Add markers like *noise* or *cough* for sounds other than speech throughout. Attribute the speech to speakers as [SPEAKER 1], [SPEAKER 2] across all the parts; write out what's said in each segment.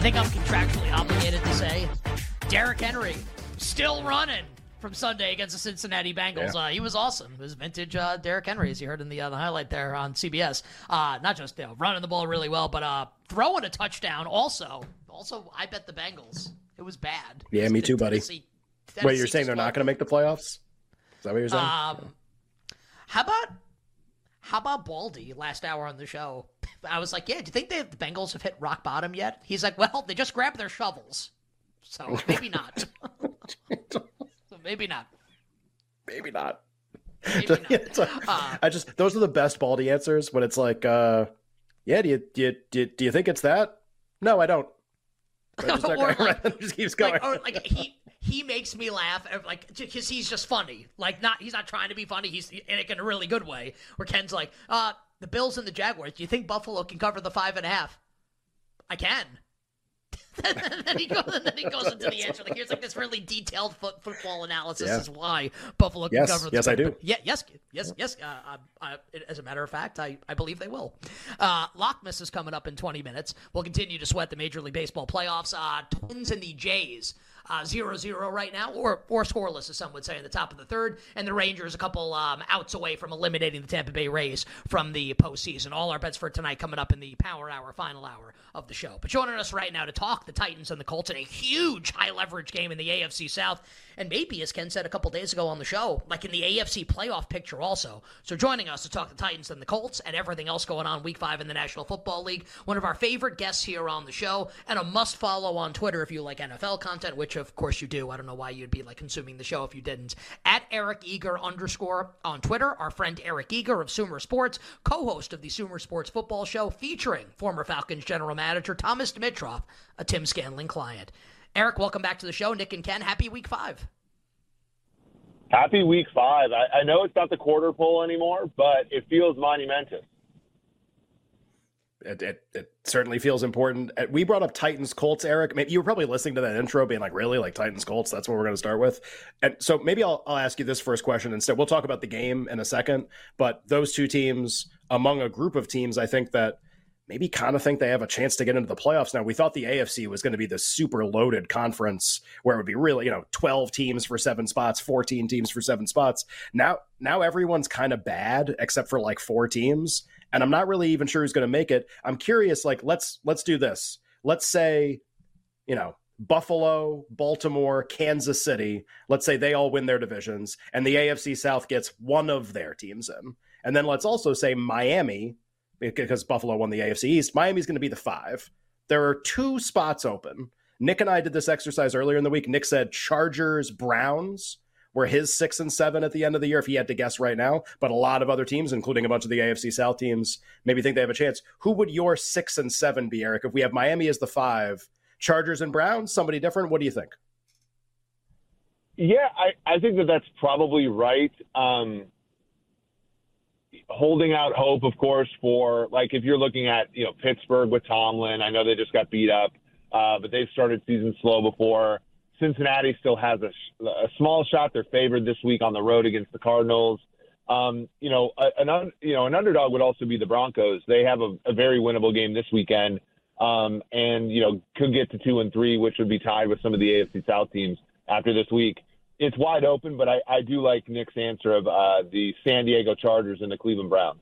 [SPEAKER 1] I think I'm contractually obligated to say Derrick Henry still running from Sunday against the Cincinnati Bengals.
[SPEAKER 2] Yeah.
[SPEAKER 1] Uh, he was awesome. It was vintage uh, Derrick Henry, as you heard in the, uh, the highlight there on CBS. Uh, not just you know, running the ball really well, but uh, throwing a touchdown also. Also, I bet the Bengals. It was bad.
[SPEAKER 2] Yeah, me too, buddy.
[SPEAKER 1] Tennessee-
[SPEAKER 2] Wait, you're saying they're not going to make the playoffs? Is that what you're saying?
[SPEAKER 1] um, how about how about Baldy last hour on the show? I was like, yeah, do you think they, the Bengals have hit rock bottom yet? He's like, well, they just grabbed their shovels, so maybe not. *laughs* so maybe not.
[SPEAKER 2] Maybe not.
[SPEAKER 1] Maybe *laughs* not.
[SPEAKER 2] Like-
[SPEAKER 1] Uh,
[SPEAKER 2] I just those are the best baldy answers when it's like, uh, yeah, do you do you, do you, do you think it's that? No, I don't. Just, *laughs*
[SPEAKER 1] Or like-
[SPEAKER 2] just keeps going.
[SPEAKER 1] like, or like he he makes me laugh, uh, like because he's just funny. Like not he's not trying to be funny. He's in it in a really good way. Where Ken's like, uh, the Bills and the Jaguars. Do you think Buffalo can cover the five and a half? I can. *laughs* and then he goes, and then he goes into the answer. Like here's like this really detailed foot, football analysis
[SPEAKER 2] Yeah.
[SPEAKER 1] is why Buffalo can
[SPEAKER 2] Yes,
[SPEAKER 1] cover. the
[SPEAKER 2] yes, I do.
[SPEAKER 1] Yeah, yes, yes, yes. Uh, uh, uh, as a matter of fact, I, I believe they will. Uh, Lockmas is coming up in 20 minutes. We'll continue to sweat the Major League Baseball playoffs. Uh, Twins and the Jays. Uh, 0-0 right now, or or scoreless, as some would say, in the top of the third, and the Rangers a couple um, outs away from eliminating the Tampa Bay Rays from the postseason. All our bets for tonight coming up in the Power Hour, final hour of the show. But joining us right now to talk the Titans and the Colts in a huge high leverage game in the AFC South, and maybe, as Ken said a couple days ago on the show, like in the AFC playoff picture also. So joining us to talk the Titans and the Colts and everything else going on Week Five in the National Football League, one of our favorite guests here on the show, and a must follow on Twitter if you like NFL content, which of course you do. I don't know why you'd be like consuming the show if you didn't. At Eric Eager underscore on Twitter, our friend Eric Eager of Sumer Sports, co-host of the Sumer Sports Football Show, featuring former Falcons general manager Thomas Dimitroff, a Tim Scanlon client. Eric, welcome back to the show. Nick and Ken, happy Week Five.
[SPEAKER 3] Happy week five. I, I know it's not the quarter pole anymore, but it feels monumentous.
[SPEAKER 2] It, it, it certainly feels important. Uh, We brought up Titans Colts, Eric. Maybe you were probably listening to that intro, being like, "Really, like Titans Colts? That's what we're going to start with." And so maybe I'll, I'll ask you this first question instead. We'll talk about the game in a second, but those two teams, among a group of teams, I think that maybe kind of think they have a chance to get into the playoffs now. We thought the AFC was going to be the super loaded conference where it would be really, you know, 12 teams for seven spots, 14 teams for seven spots. Now, now everyone's kind of bad except for like four teams, and I'm not really even sure who's going to make it. I'm curious like let's let's do this. Let's say, you know, Buffalo, Baltimore, Kansas City, let's say they all win their divisions and the AFC South gets one of their teams in. And then let's also say Miami because Buffalo won the AFC East. Miami's going to be the five. There are two spots open. Nick and I did this exercise earlier in the week. Nick said Chargers, Browns were his six and seven at the end of the year, if he had to guess right now. But a lot of other teams, including a bunch of the AFC South teams, maybe think they have a chance. Who would your six and seven be, Eric? If we have Miami as the five, Chargers and Browns, somebody different? What do you think?
[SPEAKER 3] Yeah, I, I think that that's probably right. Um, holding out hope, of course, for like if you're looking at you know Pittsburgh with Tomlin. I know they just got beat up, uh, but they've started season slow before. Cincinnati still has a, a small shot. They're favored this week on the road against the Cardinals. Um, you know, an un, you know an underdog would also be the Broncos. They have a, a very winnable game this weekend, um, and you know could get to two and three, which would be tied with some of the AFC South teams after this week. It's wide open, but I, I do like Nick's answer of uh, the San Diego Chargers and the Cleveland Browns.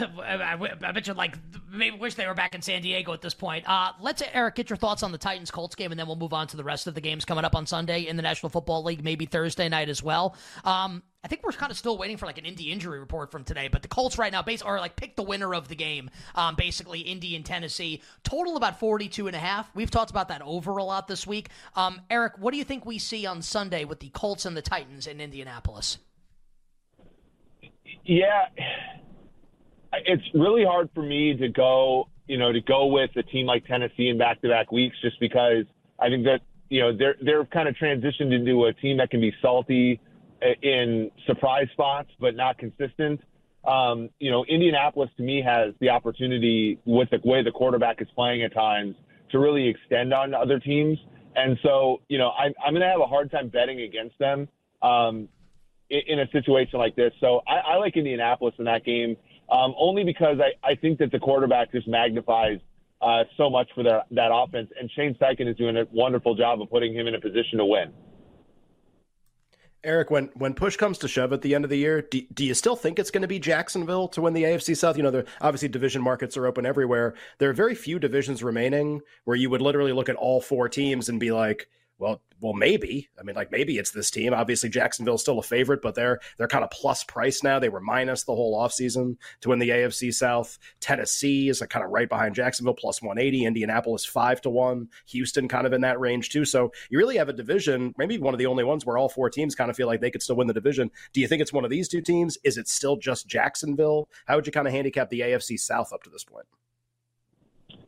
[SPEAKER 1] I, I bet you like maybe wish they were back in San Diego at this point. Uh, let's Eric get your thoughts on the Titans Colts game, and then we'll move on to the rest of the games coming up on Sunday in the National Football League, maybe Thursday night as well. Um, I think we're kind of still waiting for like an Indy injury report from today, but the Colts right now base are like pick the winner of the game. Um, basically Indy and Tennessee. Total about 42 and a half. We've talked about that over a lot this week. Um, Eric, what do you think we see on Sunday with the Colts and the Titans in Indianapolis?
[SPEAKER 3] Yeah, it's really hard for me to go, you know, to go with a team like Tennessee in back-to-back weeks, just because I think that you know they're they're kind of transitioned into a team that can be salty in surprise spots, but not consistent. Um, you know, Indianapolis to me has the opportunity with the way the quarterback is playing at times to really extend on other teams. And so, you know, I, I'm going to have a hard time betting against them um, in, in, a situation like this. So I, I like Indianapolis in that game um, only because I, I think that the quarterback just magnifies uh, so much for their, that offense. And Shane Steichen is doing a wonderful job of putting him in a position to win.
[SPEAKER 2] Eric, when when push comes to shove at the end of the year, do, do you still think it's going to be Jacksonville to win the AFC South? You know, obviously division markets are open everywhere. There are very few divisions remaining where you would literally look at all four teams and be like, well, well, maybe. I mean, like maybe it's this team. Obviously, Jacksonville's still a favorite, but they're they're kind of plus price now. They were minus the whole offseason to win the AFC South. Tennessee is kind of right behind Jacksonville, plus 180. Indianapolis five to one. Houston kind of in that range too. So you really have a division, maybe one of the only ones where all four teams kind of feel like they could still win the division. Do you think it's one of these two teams? Is it still just Jacksonville? How would you kind of handicap the AFC South up to this point?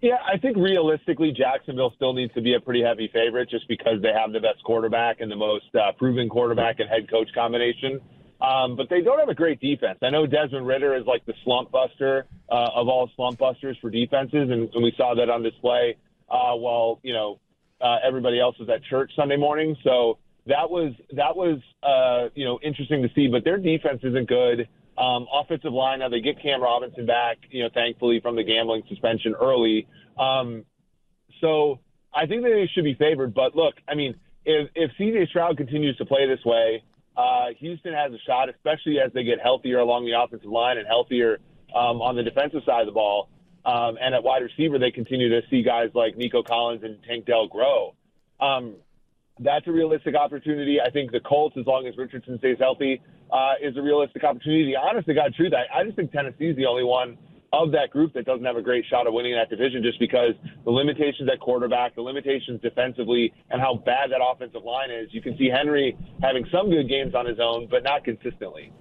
[SPEAKER 3] Yeah, I think realistically, Jacksonville still needs to be a pretty heavy favorite just because they have the best quarterback and the most uh, proven quarterback and head coach combination. Um, but they don't have a great defense. I know Desmond Ridder is like the slump buster uh, of all slump busters for defenses, and, and we saw that on display uh, while you know uh, everybody else was at church Sunday morning. So that was that was uh, you know interesting to see. But their defense isn't good. Um, offensive line, now they get Cam Robinson back, you know, thankfully from the gambling suspension early. Um, so I think they should be favored. But look, I mean, if, if CJ Stroud continues to play this way, uh, Houston has a shot, especially as they get healthier along the offensive line and healthier um, on the defensive side of the ball. Um, and at wide receiver, they continue to see guys like Nico Collins and Tank Dell grow. Um, that's a realistic opportunity. I think the Colts, as long as Richardson stays healthy, uh, is a realistic opportunity. Honest to God truth, I, I just think Tennessee's the only one of that group that doesn't have a great shot of winning that division just because the limitations at quarterback, the limitations defensively, and how bad that offensive line is. You can see Henry having some good games on his own, but not consistently.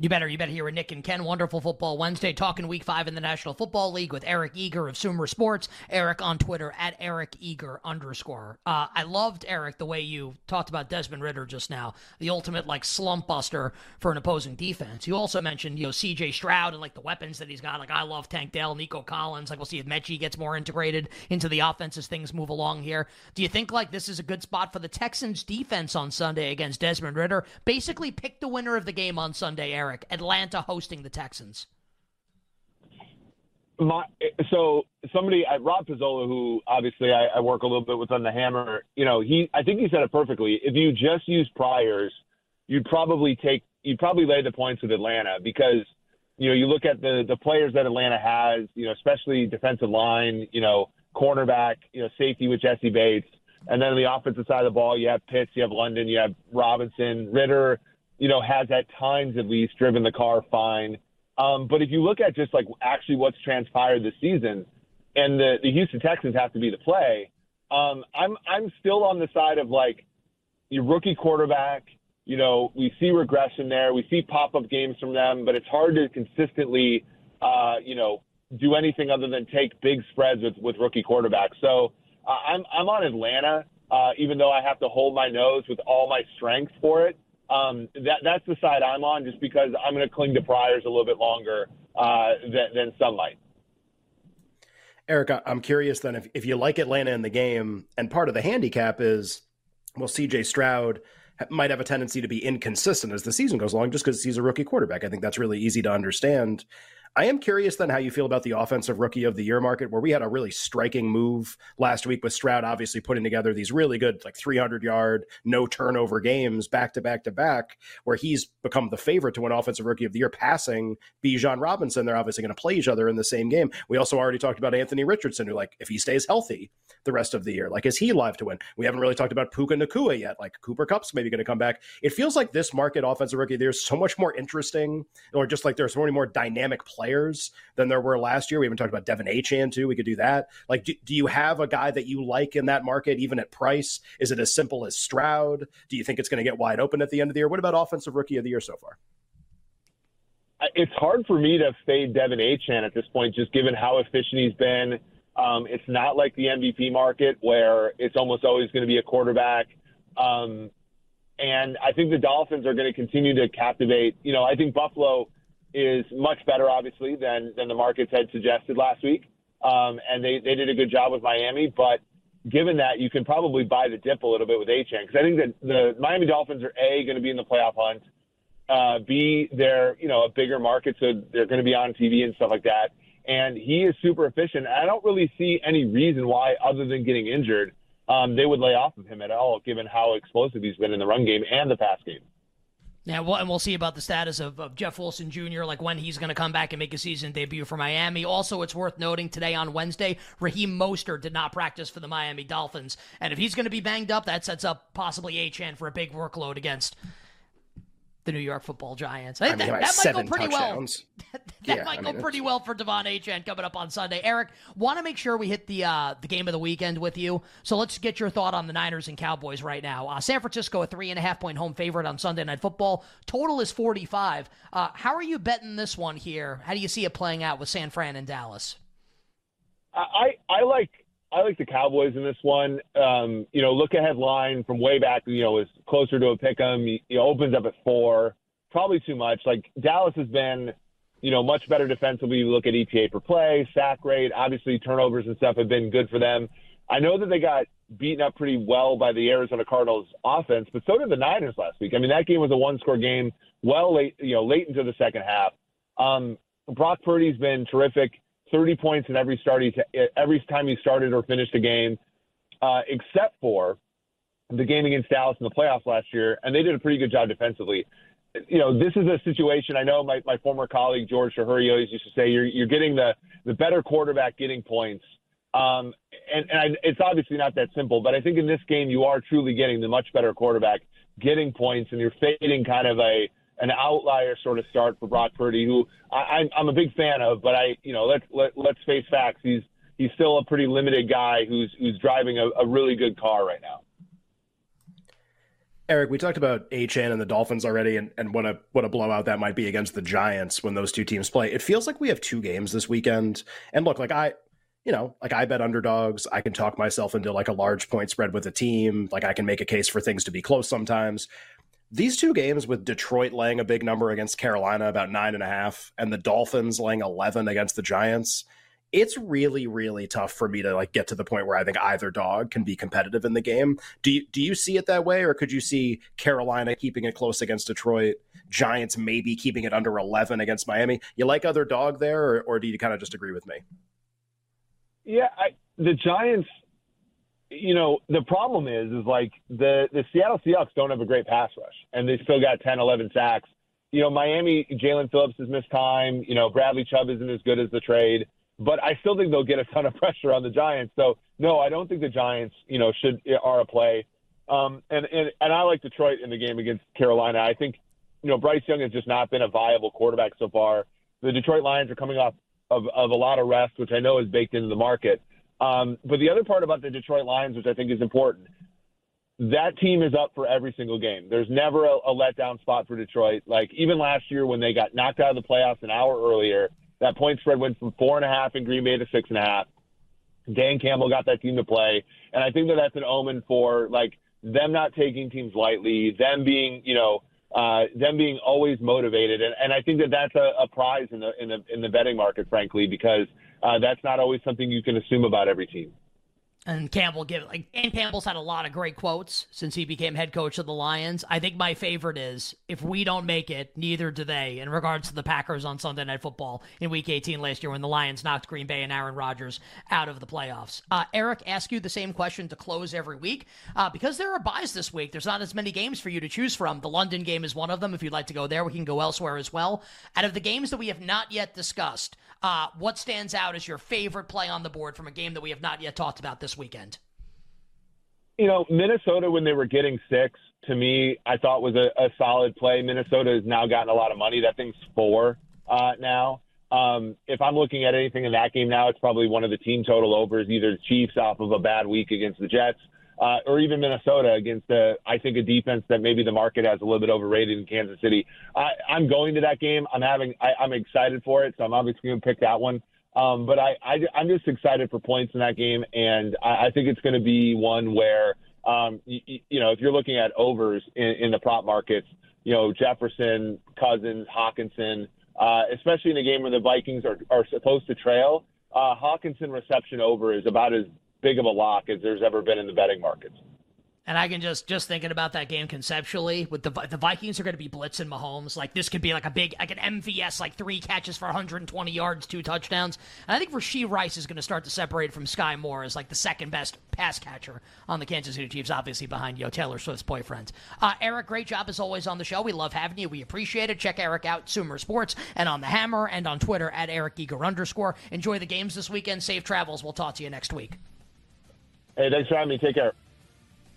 [SPEAKER 1] You better, you better hear a Nick and Ken. Wonderful Football Wednesday, talking Week Five in the National Football League with Eric Eager of Sumer Sports. Eric on Twitter at Eric Eager underscore. Uh, I loved Eric the way you talked about Desmond Ridder just now, the ultimate like slump buster for an opposing defense. You also mentioned you know C.J. Stroud and like the weapons that he's got. Like I love Tank Dell, Nico Collins. Like we'll see if Metchie gets more integrated into the offense as things move along here. Do you think like this is a good spot for the Texans defense on Sunday against Desmond Ridder? Basically, pick the winner of the game on Sunday, Eric. Eric, Atlanta hosting the Texans?
[SPEAKER 3] My, so somebody, Rob Pizzola, who obviously I, I, work a little bit with on the Hammer, you know, he I think he said it perfectly. If you just use priors, you'd probably take you'd probably lay the points with Atlanta because you know you look at the the players that Atlanta has, you know, especially defensive line, you know, cornerback, you know, safety with Jessie Bates, and then on the offensive side of the ball, you have Pitts, you have London, you have Robinson, Ridder you know, has at times at least driven the car fine. Um, but if you look at just like actually what's transpired this season, and the, the Houston Texans have to be the play, um, I'm I'm still on the side of like your rookie quarterback. You know, we see regression there. We see pop up games from them, but it's hard to consistently, uh, you know, do anything other than take big spreads with, with rookie quarterbacks. So uh, I'm I'm on Atlanta, uh, even though I have to hold my nose with all my strength for it um, that that's the side I'm on, just because I'm going to cling to priors a little bit longer uh, than, than some might.
[SPEAKER 2] Eric, I'm curious then if, if you like Atlanta in the game, and part of the handicap is, well, CJ Stroud might have a tendency to be inconsistent as the season goes along just because he's a rookie quarterback. I think that's really easy to understand. I am curious then how you feel about the offensive rookie of the year market, where we had a really striking move last week with Stroud obviously putting together these really good, like 300 yard, no turnover games back to back to back, where he's become the favorite to win offensive rookie of the year, passing Bijan Robinson. They're obviously going to play each other in the same game. We also already talked about Anthony Richardson, who, like, if he stays healthy the rest of the year, like, is he live to win? We haven't really talked about Puka Nacua yet. Like, Cooper Kupp's maybe going to come back. It feels like this market, offensive rookie, there's so much more interesting, or just like there's so many more dynamic players than there were last year. We haven't talked about De'Von Achane, too. We could do that. Like, do, do you have a guy that you like in that market, even at price? Is it as simple as Stroud? Do you think it's going to get wide open at the end of the year? What about offensive rookie of the year so far?
[SPEAKER 3] It's hard for me to fade De'Von Achane at this point, just given how efficient he's been. Um, it's not like the MVP market where it's almost always going to be a quarterback. Um, and I think the Dolphins are going to continue to captivate. You know, I think Buffalo is much better, obviously, than than the markets had suggested last week. Um, and they, they did a good job with Miami. But given that, you can probably buy the dip a little bit with Achane because I think that the Miami Dolphins are a going to be in the playoff hunt. Uh, B, they're you know a bigger market, so they're going to be on TV and stuff like that. And he is super efficient. I don't really see any reason why, other than getting injured, um, they would lay off of him at all, given how explosive he's been in the run game and the pass game.
[SPEAKER 1] Yeah, well, and we'll see about the status of, of Jeff Wilson Jr., like when he's going to come back and make a season debut for Miami. Also, it's worth noting today on Wednesday, Raheem Mostert did not practice for the Miami Dolphins. And if he's going to be banged up, that sets up possibly Achane for a big workload against the New York Football Giants. I, I mean, that, that might go pretty touchdowns. well. *laughs* that, that yeah, might I mean, go pretty well for De'Von Achane coming up on Sunday. Eric, want to make sure we hit the uh, the game of the weekend with you. So let's get your thought on the Niners and Cowboys right now. Uh, San Francisco, a three and a half point home favorite on Sunday Night Football. Total is forty five. Uh, how are you betting this one here? How do you see it playing out with San Fran and Dallas?
[SPEAKER 3] I I like I like the Cowboys in this one. Um, you know, look ahead line from way back, you know, is closer to a pick 'em. He opens up at four, probably too much. Like Dallas has been, you know, much better defensively. You look at EPA per play, sack rate, obviously turnovers and stuff have been good for them. I know that they got beaten up pretty well by the Arizona Cardinals offense, but so did the Niners last week. I mean, that game was a one score game, well late, you know, late into the second half. Um, Brock Purdy's been terrific. 30 points in every start he every time he started or finished a game, uh, except for the game against Dallas in the playoffs last year, and they did a pretty good job defensively. You know, this is a situation. I know my, my former colleague George Chahrouri always used to say you're you're getting the the better quarterback getting points. Um, and and I, it's obviously not that simple, but I think in this game you are truly getting the much better quarterback getting points, and you're fading kind of a an outlier sort of start for Brock Purdy, who I, I'm a big fan of. But I, you know, let's let, let's face facts. He's he's still a pretty limited guy who's who's driving a, a really good car right now.
[SPEAKER 2] Eric, we talked about Achane and the Dolphins already, and, and what a what a blowout that might be against the Giants when those two teams play. It feels like we have two games this weekend. And look, like I, you know, like I bet underdogs. I can talk myself into like a large point spread with a team. Like I can make a case for things to be close sometimes these two games with Detroit laying a big number against Carolina, about nine and a half, and the Dolphins laying 11 against the Giants, it's really, really tough for me to like get to the point where I think either dog can be competitive in the game. Do you, do you see it that way, or could you see Carolina keeping it close against Detroit, Giants maybe keeping it under 11 against Miami? You like other dog there, or, or do you kind of just agree with me?
[SPEAKER 3] Yeah, I, the Giants you know, the problem is, is like the, the Seattle Seahawks don't have a great pass rush, and they still got 10, 11 sacks. You know, Miami, Jaelan Phillips has missed time. You know, Bradley Chubb isn't as good as the trade, but I still think they'll get a ton of *laughs* pressure on the Giants. So, no, I don't think the Giants, you know, should are a play. Um, and, and, and I like Detroit in the game against Carolina. I think, you know, Bryce Young has just not been a viable quarterback so far. The Detroit Lions are coming off of, of a lot of rest, which I know is baked into the market. Um, but the other part about the Detroit Lions, which I think is important, that team is up for every single game. There's never a, a letdown spot for Detroit. Like even last year when they got knocked out of the playoffs an hour earlier, that point spread went from four and a half in Green Bay to six and a half. Dan Campbell got that team to play, and I think that that's an omen for like them not taking teams lightly, them being you know uh, them being always motivated, and, and I think that that's a, a prize in the in the in the betting market, frankly, because uh, that's not always something you can assume about every team.
[SPEAKER 1] And Campbell give like Dan Campbell's had a lot of great quotes since he became head coach of the Lions. I think my favorite is if we don't make it, neither do they. In regards to the Packers on Sunday Night Football in Week 18 last year when the Lions knocked Green Bay and Aaron Rodgers out of the playoffs. Uh, Eric, ask you the same question to close every week uh, because there are buys this week. There's not as many games for you to choose from. The London game is one of them. If you'd like to go there, we can go elsewhere as well. Out of the games that we have not yet discussed, uh, what stands out as your favorite play on the board from a game that we have not yet talked about this weekend?
[SPEAKER 3] You know, Minnesota, when they were getting six, to me, I thought was a, a solid play. Minnesota has now gotten a lot of money. That thing's four uh, now. Um, if I'm looking at anything in that game now, it's probably one of the team total overs, either the Chiefs off of a bad week against the Jets, uh, or even Minnesota against a, I think a defense that maybe the market has a little bit overrated in Kansas City. I, I'm going to that game. I'm having, I, I'm excited for it, so I'm obviously going to pick that one. Um, but I, I, I'm just excited for points in that game, and I, I think it's going to be one where, um, you, you know, if you're looking at overs in, in the prop markets, you know, Jefferson, Cousins, Hockenson, uh, especially in a game where the Vikings are, are supposed to trail, uh, Hockenson reception over is about as big of a lock as there's ever been in the betting markets.
[SPEAKER 1] And I can just just thinking about that game conceptually, with the the Vikings are going to be blitzing Mahomes. Like this could be like a big like an MVS, like three catches for 120 yards, two touchdowns. And I think Rashee Rice is going to start to separate from Skyy Moore as like the second best pass catcher on the Kansas City Chiefs, obviously behind Yo Taylor Swift's boyfriend. Uh, Eric, great job as always on the show. We love having you. We appreciate it. Check Eric out Sumer Sports and on the Hammer and on Twitter at Eric Eager underscore. Enjoy the games this weekend. Safe travels. We'll talk to you next week.
[SPEAKER 3] Hey, thanks for having me. Take care.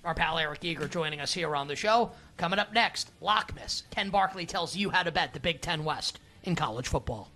[SPEAKER 1] Our pal Eric Eager joining us here on the show. Coming up next, Lockmas. Ken Barkley tells you how to bet the Big Ten West in college football.